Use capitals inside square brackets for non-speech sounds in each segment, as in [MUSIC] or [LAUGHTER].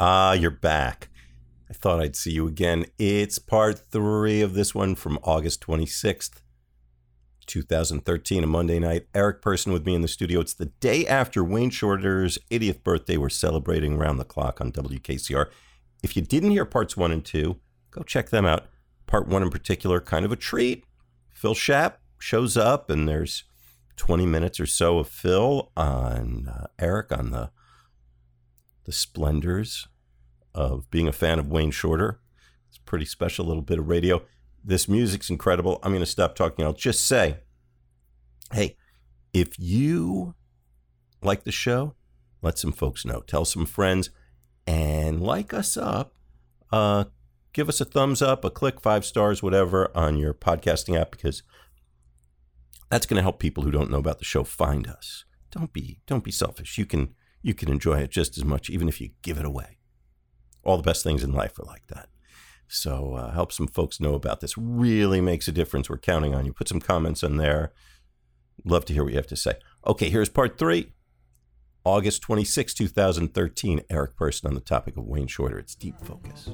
Ah, you're back. I thought I'd see you again. It's part three of this one from August 26th, 2013, a Monday night. Eric Person with me in the studio. It's the day after Wayne Shorter's 80th birthday. We're celebrating around the clock on WKCR. If you didn't hear parts one and two, go check them out. Part one in particular, kind of a treat. Phil Schaap shows up, and there's 20 minutes or so of Phil on uh, Eric on the the splendors of being a fan of Wayne Shorter. It's a pretty special little bit of radio. This music's incredible. I'm going to stop talking. I'll just say, hey, if you like the show, let some folks know. Tell some friends and like us up. Uh, give us a thumbs up, a click, five stars, whatever on your podcasting app because that's going to help people who don't know about the show find us. Don't be don't be selfish. You can you can enjoy it just as much, even if you give it away. All the best things in life are like that. So uh, help some folks know about this. Really makes a difference. We're counting on you. Put some comments in there. Love to hear what you have to say. Okay, here's part three. August 26, 2013. Eric Person on the topic of Wayne Shorter. It's Deep Focus.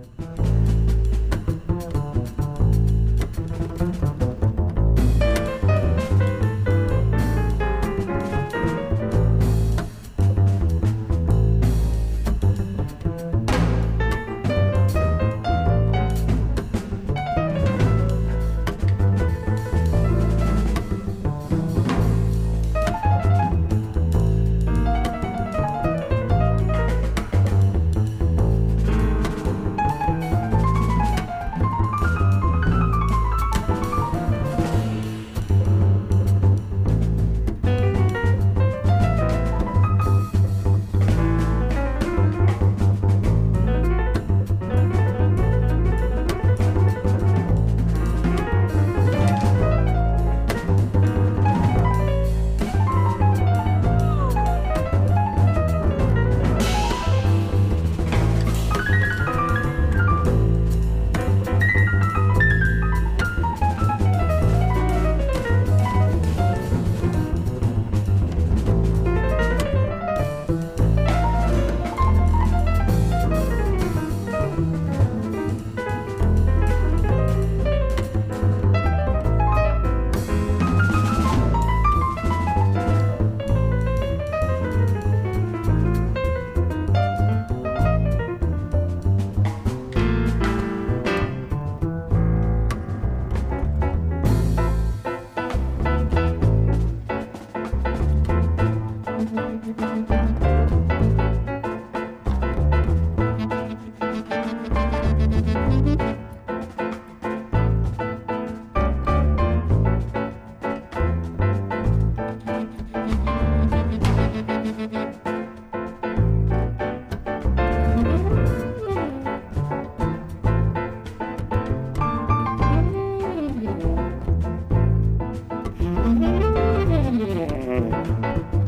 Música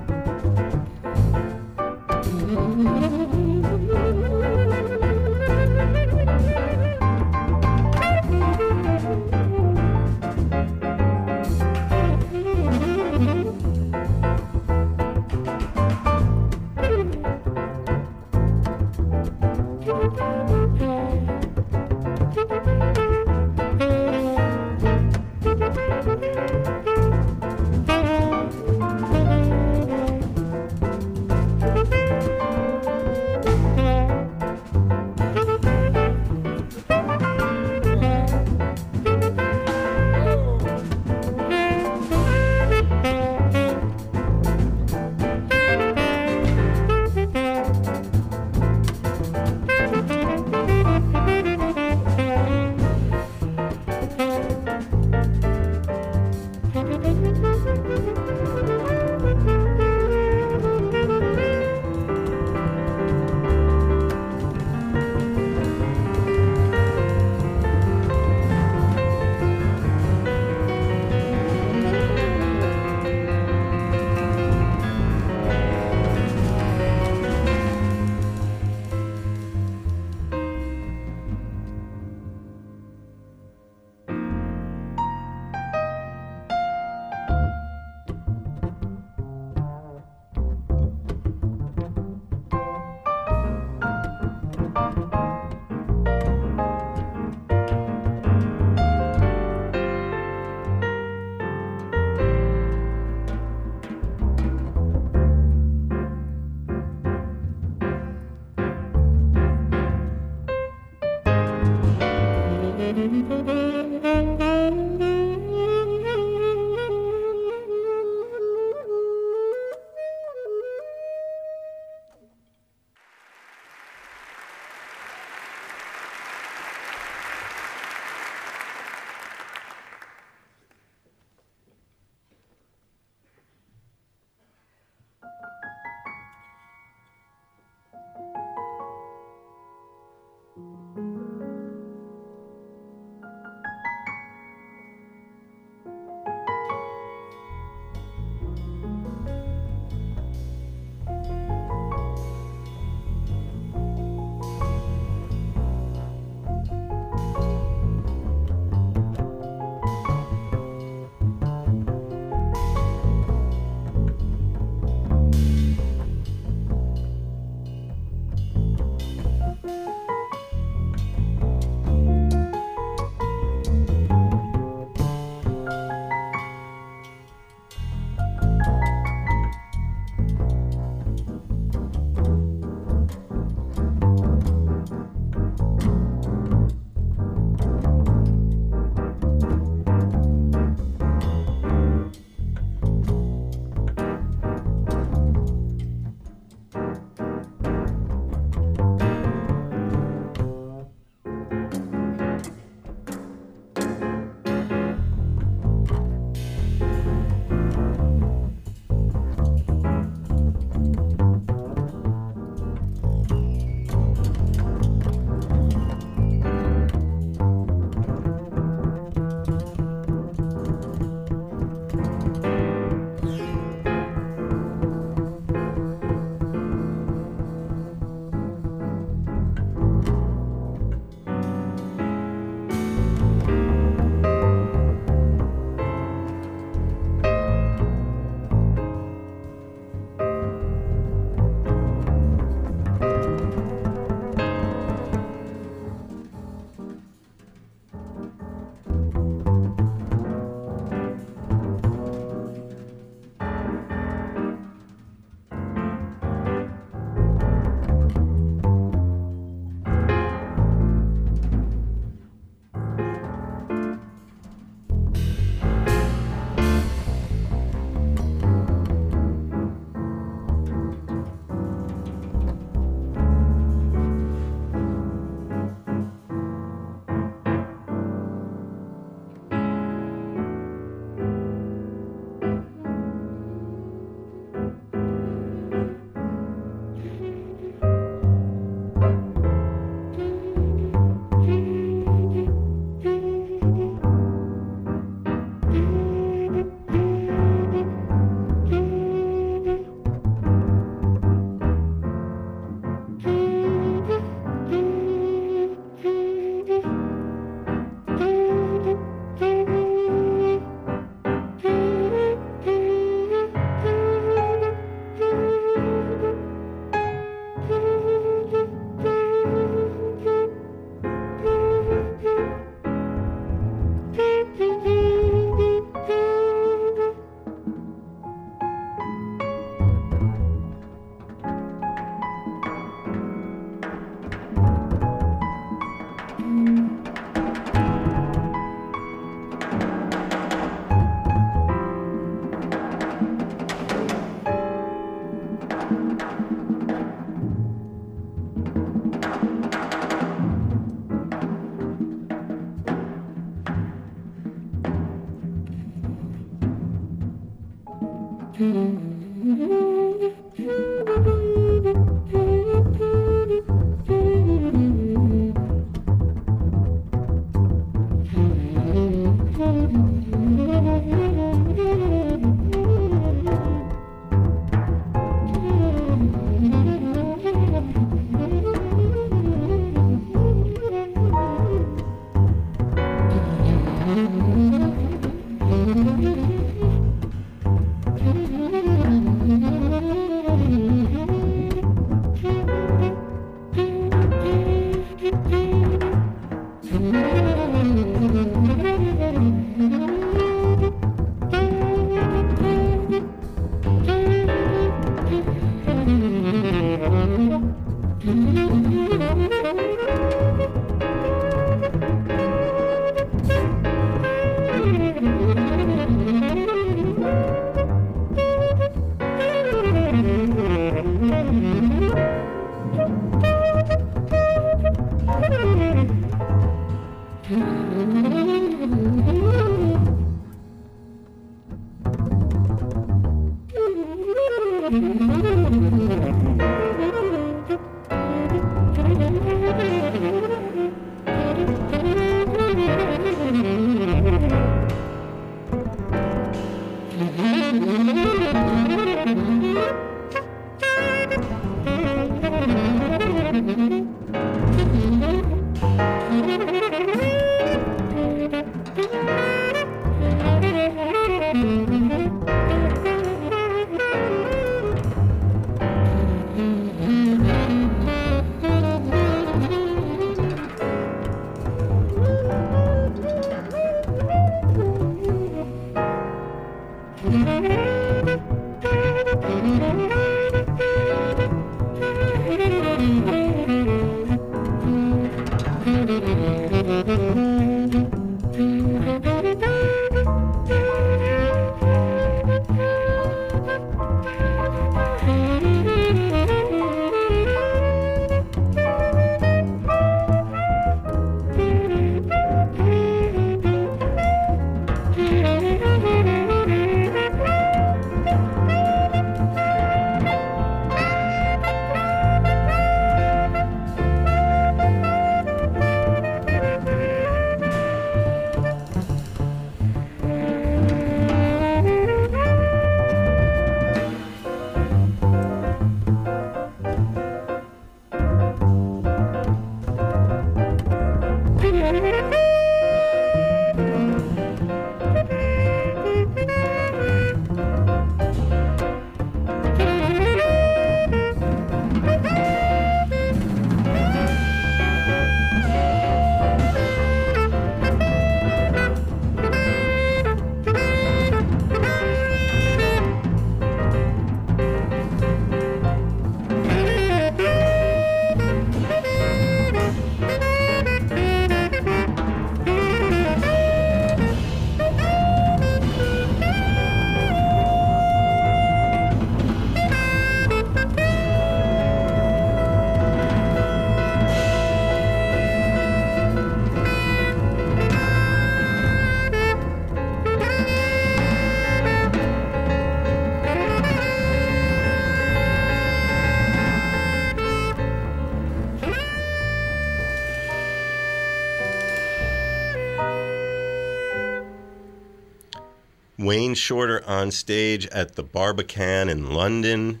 Wayne Shorter on stage at the Barbican in London,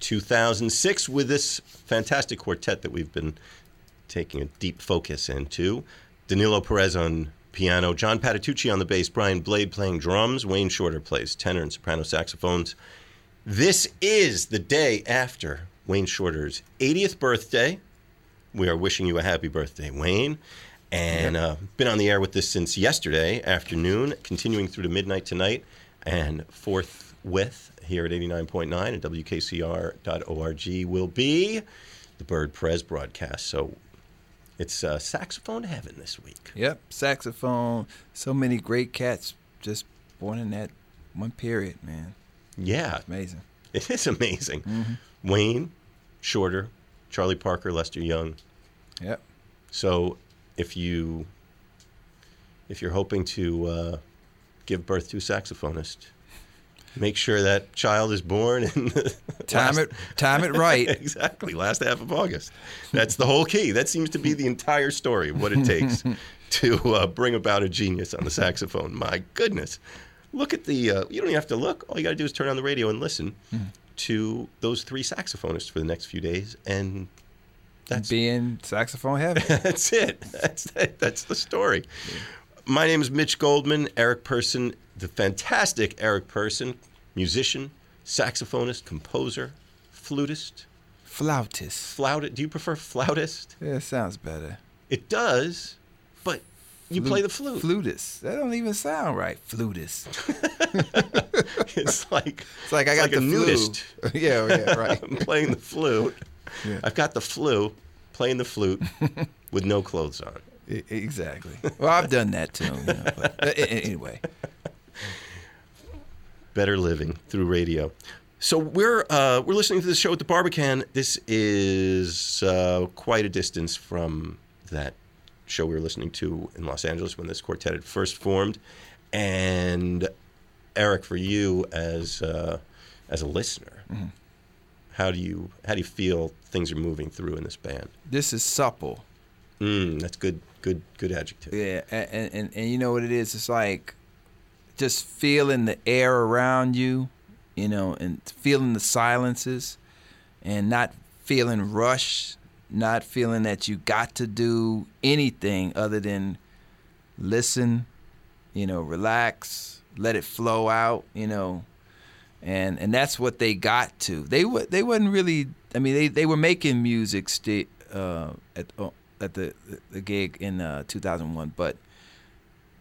2006, with this fantastic quartet that we've been taking a deep focus into. Danilo Perez on piano, John Patitucci on the bass, Brian Blade playing drums, Wayne Shorter plays tenor and soprano saxophones. This is the day after Wayne Shorter's 80th birthday. We are wishing you a happy birthday, Wayne and uh, been on the air with this since yesterday afternoon, continuing through to midnight tonight, and forthwith here at 89.9 and WKCR.org will be the Bird Prez broadcast. So it's uh, saxophone heaven this week. Yep, saxophone. So many great cats just born in that one period, man. Yeah. It's amazing. It is amazing. Mm-hmm. Wayne, Shorter, Charlie Parker, Lester Young. Yep. So if you if you're hoping to uh, give birth to a saxophonist, Make sure that child is born in the Time last- it, time it right. [LAUGHS] exactly last half of August. That's the whole key. That seems to be the entire story of what it takes [LAUGHS] to uh, bring about a genius on the saxophone. My goodness, look at the. Uh, you don't even have to look. All you got to do is turn on the radio and listen to those three saxophonists for the next few days, and that's Being saxophone heaven. [LAUGHS] that's it. That's that's the story. My name is Mitch Goldman. Eric Person, the fantastic Eric Person, musician, saxophonist, composer, flutist, Flautist. flautist. Do you prefer flautist? Yeah, it sounds better. It does, but you play the flute. Flutist. That don't even sound right. Flutist. [LAUGHS] It's like It's like I got like a the flu. nudist. [LAUGHS] yeah, yeah, right. I'm playing the flute. Yeah. I've got the flu, playing the flute [LAUGHS] with no clothes on. Exactly. Well, I've done that too. You know, but, anyway, better living through radio. So we're uh, we're listening to the show at the Barbican. This is uh, quite a distance from that show we were listening to in Los Angeles when this quartet had first formed. And Eric, for you as uh, as a listener, how do you how do you feel things are moving through in this band? this is supple. Mm, that's good, good, good adjective. Yeah, and, and and you know what it is? It's like just feeling the air around you, you know, and feeling the silences, and not feeling rushed, not feeling that you got to do anything other than listen, you know, relax, let it flow out, you know, and and that's what they got to. They were they wasn't really. I mean, they they were making music sti- uh, at uh, at the the gig in uh, 2001, but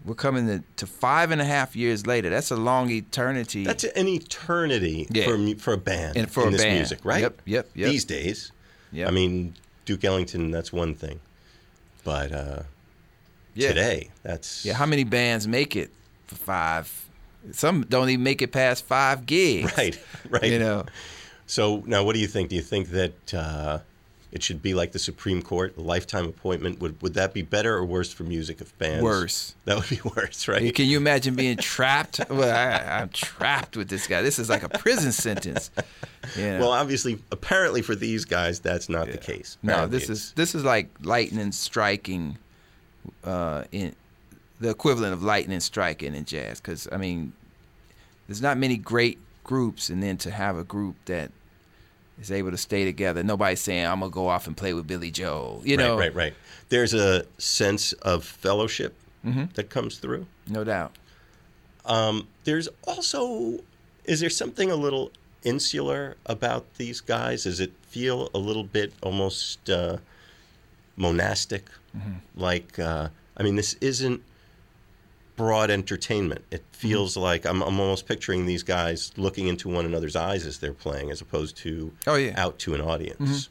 we're coming to, to five and a half years later. That's a long eternity. That's an eternity Yeah. for for a band And for in this band. music, right? Yep, yep, yep. These days, Yep. I mean, Duke Ellington, that's one thing, but uh, yeah. today, that's Yeah, how many bands make it for five? Some don't even make it past five gigs. [LAUGHS] right, right. You know, So now, what do you think? Do you think that uh, it should be like the Supreme Court, a lifetime appointment? Would would that be better or worse for music if bands? Worse. That would be [LAUGHS] worse, right? can you imagine being trapped? Well, I, I'm trapped with this guy. This is like a prison sentence. You know? Well, obviously, apparently for these guys, that's not the case. No, Apparently this is this is like lightning striking, uh, in the equivalent of lightning striking in jazz. Because I mean, there's not many great groups, and then to have a group that is able to stay together. Nobody's saying I'm gonna go off and play with Billy Joel. You know, right, right, right. There's a sense of fellowship Mm-hmm. that comes through. no doubt. Um, there's also, is there something a little insular about these guys? Does it feel a little bit almost uh, monastic? Like, uh, I mean, this isn't broad entertainment. It feels like I'm, I'm almost picturing these guys looking into one another's eyes as they're playing, as opposed to Oh, yeah. out to an audience.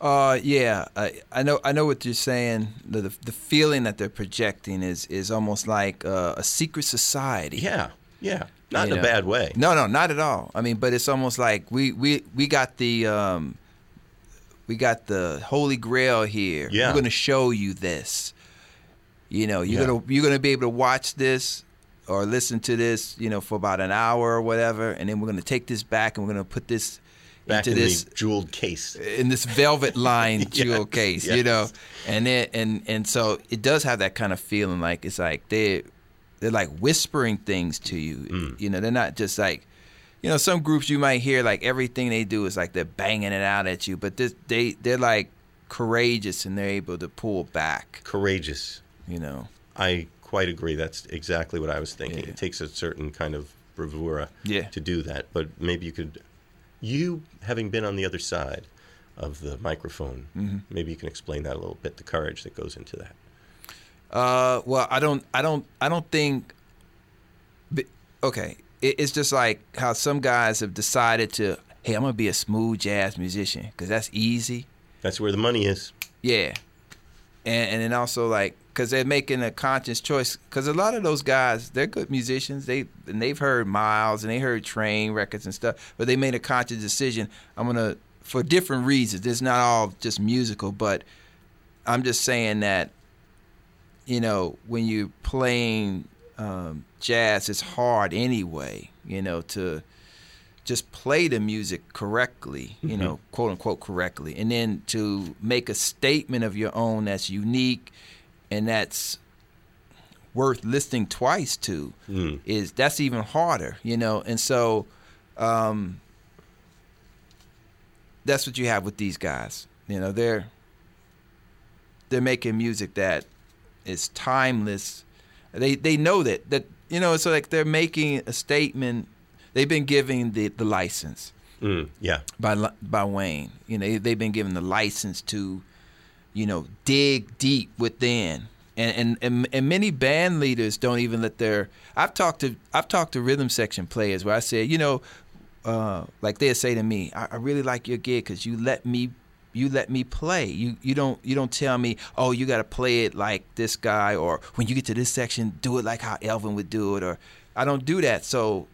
Uh, yeah, I, I know. I know what you're saying. The, the the feeling that they're projecting is is almost like uh, a secret society. Yeah, yeah, not You in a bad way. No, no, not at all. I mean, but it's almost like we we we got the um, we got the holy grail here. Yeah. We're gonna show you this. You know, you're Yeah. gonna you're gonna be able to watch this or listen to this, you know, for about an hour or whatever, and then we're gonna take this back and we're gonna put this Back into in this jeweled case. in this velvet lined [LAUGHS] jewel case, yes. you know, and it and and so it does have that kind of feeling like it's like they they're like whispering things to you, Mm. you know. They're not just like, you know, some groups you might hear like everything they do is like they're banging it out at you, but this they they're like courageous and they're able to pull back, Courageous. You know. I quite agree. That's exactly what I was thinking. Yeah. It takes a certain kind of bravura Yeah. to do that. But maybe you could, you having been on the other side of the microphone, Mm-hmm. maybe you can explain that a little bit. The courage that goes into that. Uh, well, I don't, I don't, I don't think. Okay, it's just like how some guys have decided to, hey, I'm gonna be a smooth jazz musician because that's easy. That's where the money is. Yeah, and and then also like because they're making a conscious choice. Because a lot of those guys they're good musicians. They and they've heard Miles and they heard Train records and stuff but they made a conscious decision. I'm gonna for different reasons. It's not all just musical but I'm just saying that you know when you're playing um, jazz it's hard anyway. You know to just play the music correctly, you know, quote unquote correctly, and then to make a statement of your own that's unique and that's worth listening twice to Mm. is that's even harder, you know. And so um, that's what you have with these guys. You know, they're they're making music that is timeless. They they know that that you know, it's like they're making a statement. They've been giving the the license Mm. Yeah. by by Wayne. You know, they've been given the license to, you know, dig deep within. And, and and and many band leaders don't even let their. I've talked to I've talked to rhythm section players where I said, you know, uh, like they'd say to me, I, I really like your gig because you let me you let me play. You you don't you don't tell me, oh, you got to play it like this guy, or when you get to this section, do it like how Elvin would do it, or I don't do that. So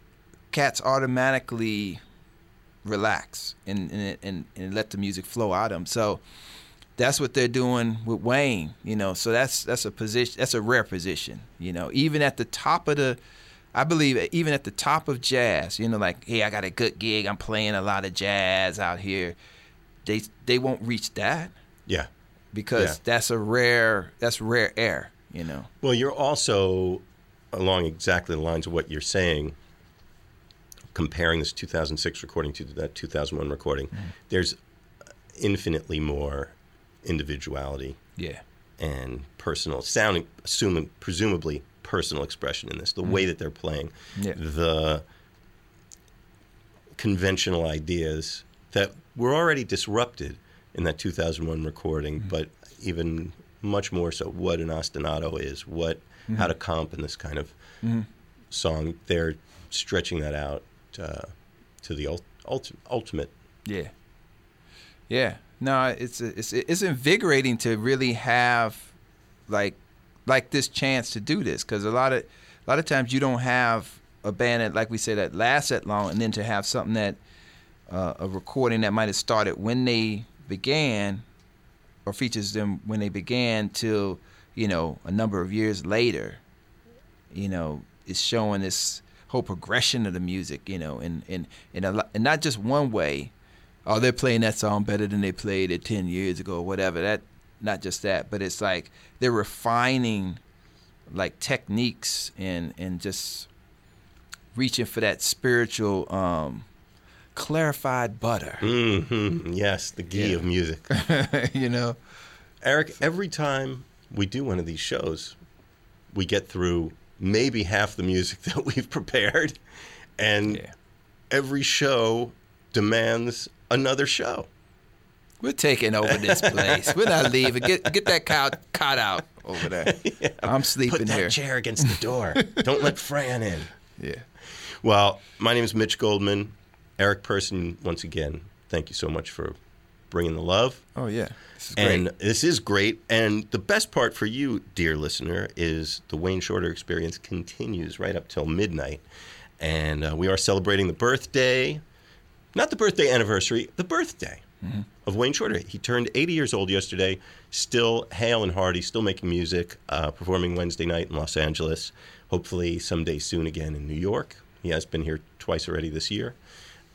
cats automatically relax and and, and and let the music flow out of them. So that's what they're doing with Wayne, you know. So that's that's a position that's a rare position, you know. Even at the top of the I believe even at the top of jazz, you know, like, hey, I got a good gig, I'm playing a lot of jazz out here. They they won't reach that Yeah. because Yeah. that's a rare that's rare air, you know. Well, you're also along exactly the lines of what you're saying, comparing this 2006 recording to that 2001 recording. Mm-hmm. There's infinitely more individuality Yeah. and personal sounding, assuming, presumably personal expression in this. The way that they're playing. Yeah. the conventional ideas that were already disrupted in that 2001 recording, Mm-hmm. but even much more so what an ostinato is, what Mm-hmm. how to comp in this kind of song. They're stretching that out uh, to the ult- ultimate. Yeah. Yeah. No, it's it's it's invigorating to really have like like this chance to do this because a lot of a lot of times you don't have a band that like we said that lasts that long and then to have something that uh, a recording that might have started when they began or features them when they began till you know a number of years later you know is showing this whole progression of the music you know and and and, a and not just one way oh they're playing that song better than they played it 10 years ago or whatever. That not just that but it's like they're refining like techniques and and just reaching for that spiritual um clarified butter. Hmm Yes, the ghee Yeah. of music. [LAUGHS] you know? Eric, every time we do one of these shows, we get through maybe half the music [LAUGHS] that we've prepared, and yeah. every show demands another show. we're taking over this place we're not leaving get get that cow cot out over there [LAUGHS] i'm sleeping Put that here chair against the door. [LAUGHS] Don't let Fran in. yeah Well, my name is Mitch Goldman. Eric Person, once again, thank you so much for bringing the love. oh yeah this is great And this is great. And the best part for you, dear listener, is the Wayne Shorter experience continues right up till midnight. And uh, we are celebrating the birthday, not the birthday anniversary, the birthday of Wayne Shorter. He turned 80 years old yesterday, still hale and hearty, still making music, uh, performing Wednesday night in Los Angeles, hopefully someday soon again in New York. He has been here twice already this year.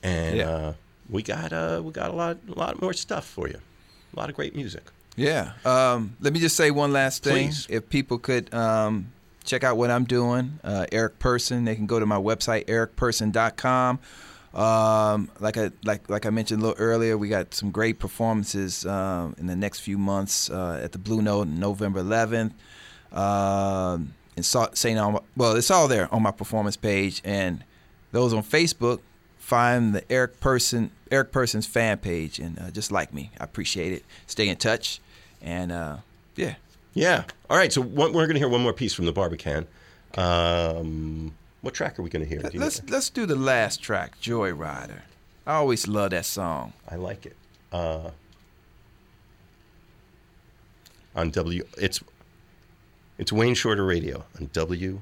And Yeah. uh, we got uh, we got a lot a lot more stuff for you. A lot of great music. Yeah. Um, let me just say one last thing. Please. If people could um, check out what I'm doing, uh, Eric Person, they can go to my website, ericperson.com. Um, like I like like I mentioned a little earlier, we got some great performances um, in the next few months uh, at the Blue Note, November 11th. Um, in St. Well, it's all there on my performance page, and those on Facebook find the Eric Person Eric Person's fan page and uh, just like me. I appreciate it. Stay in touch, and uh, yeah, Yeah. All right. So one, we're going to hear one more piece from the Barbican. Um, what track are we going to hear? Do you know? let's let's do the last track, Joy Ryder. I always love that song. I like it. Uh, on W, it's it's Wayne Shorter Radio on W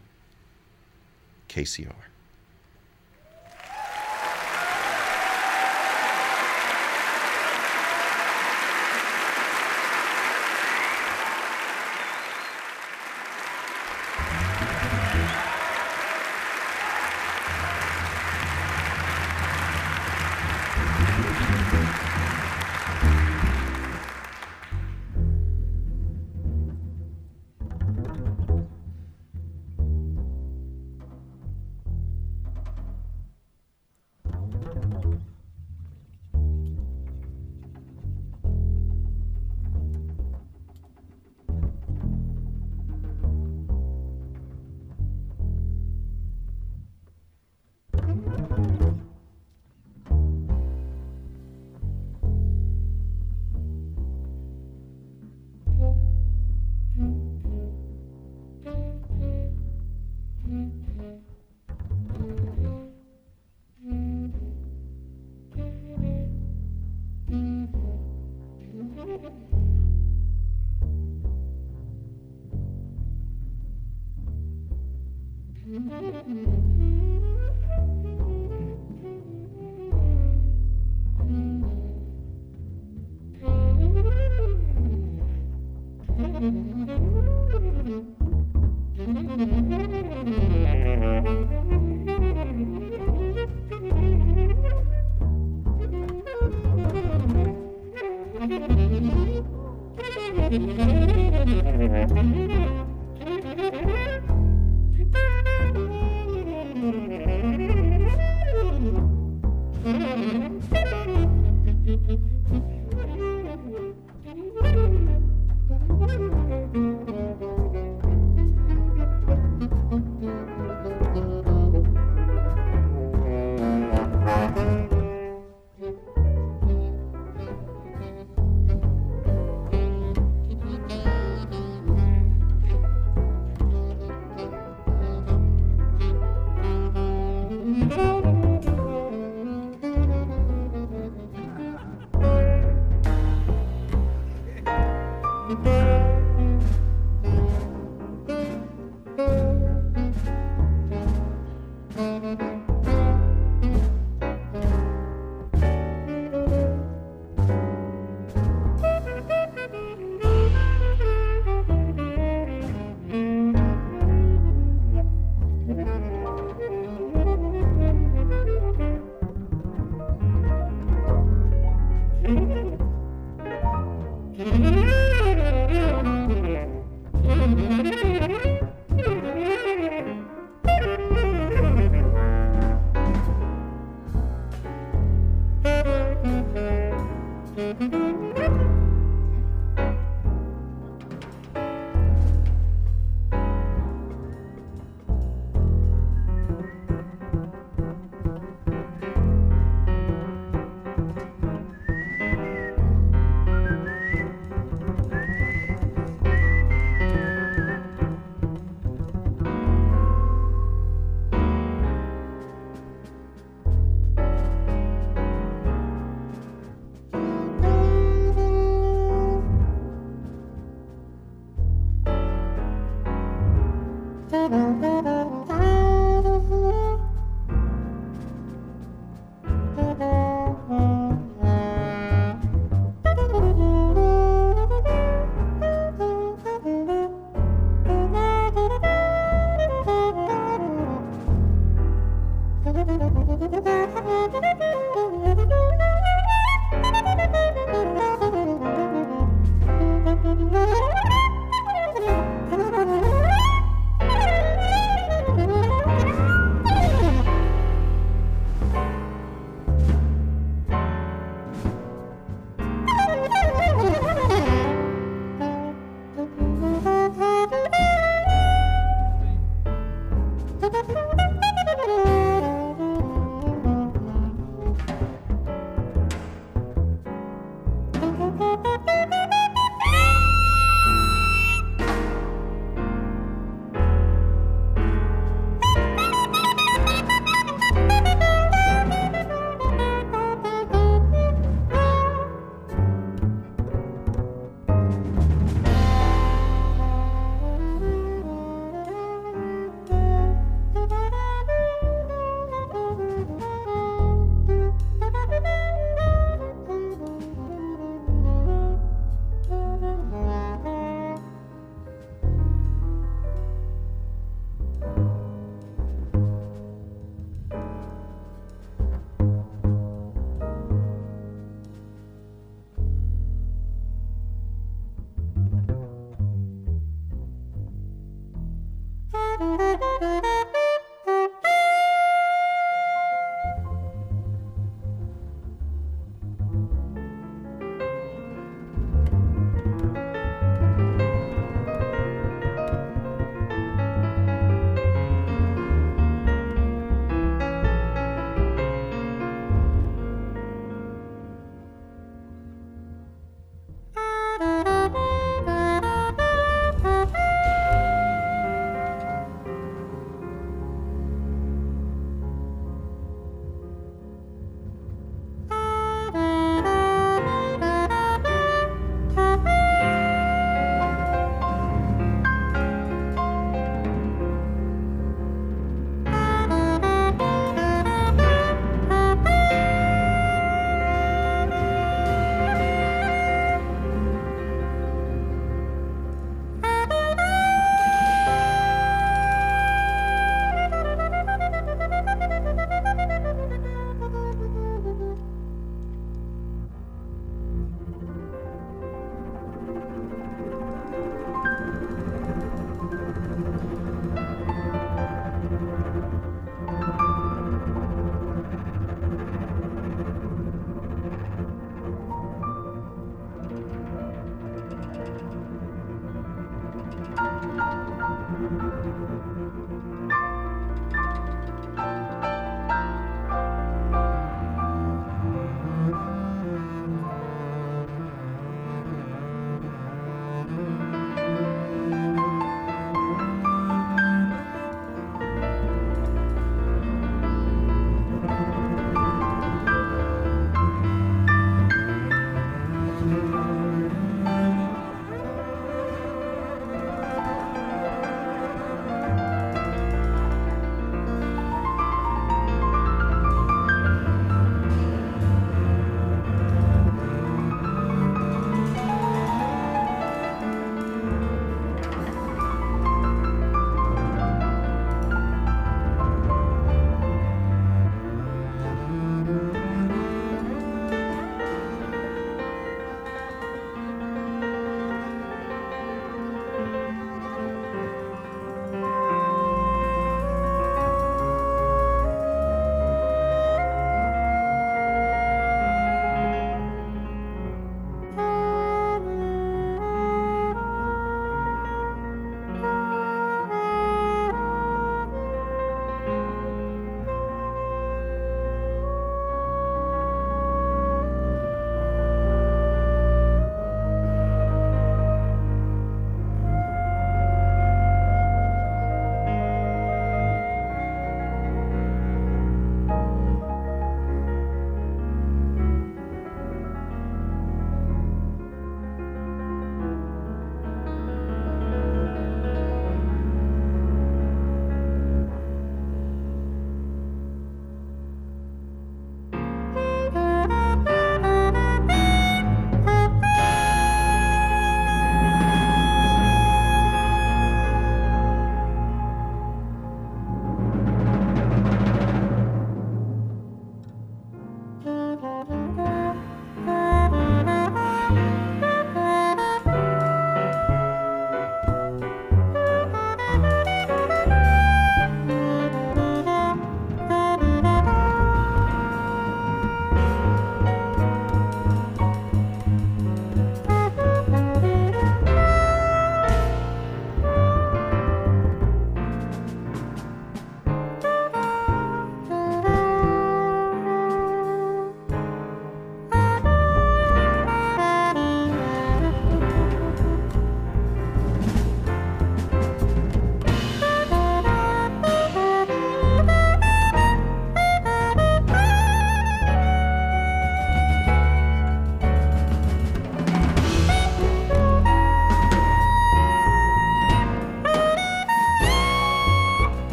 You.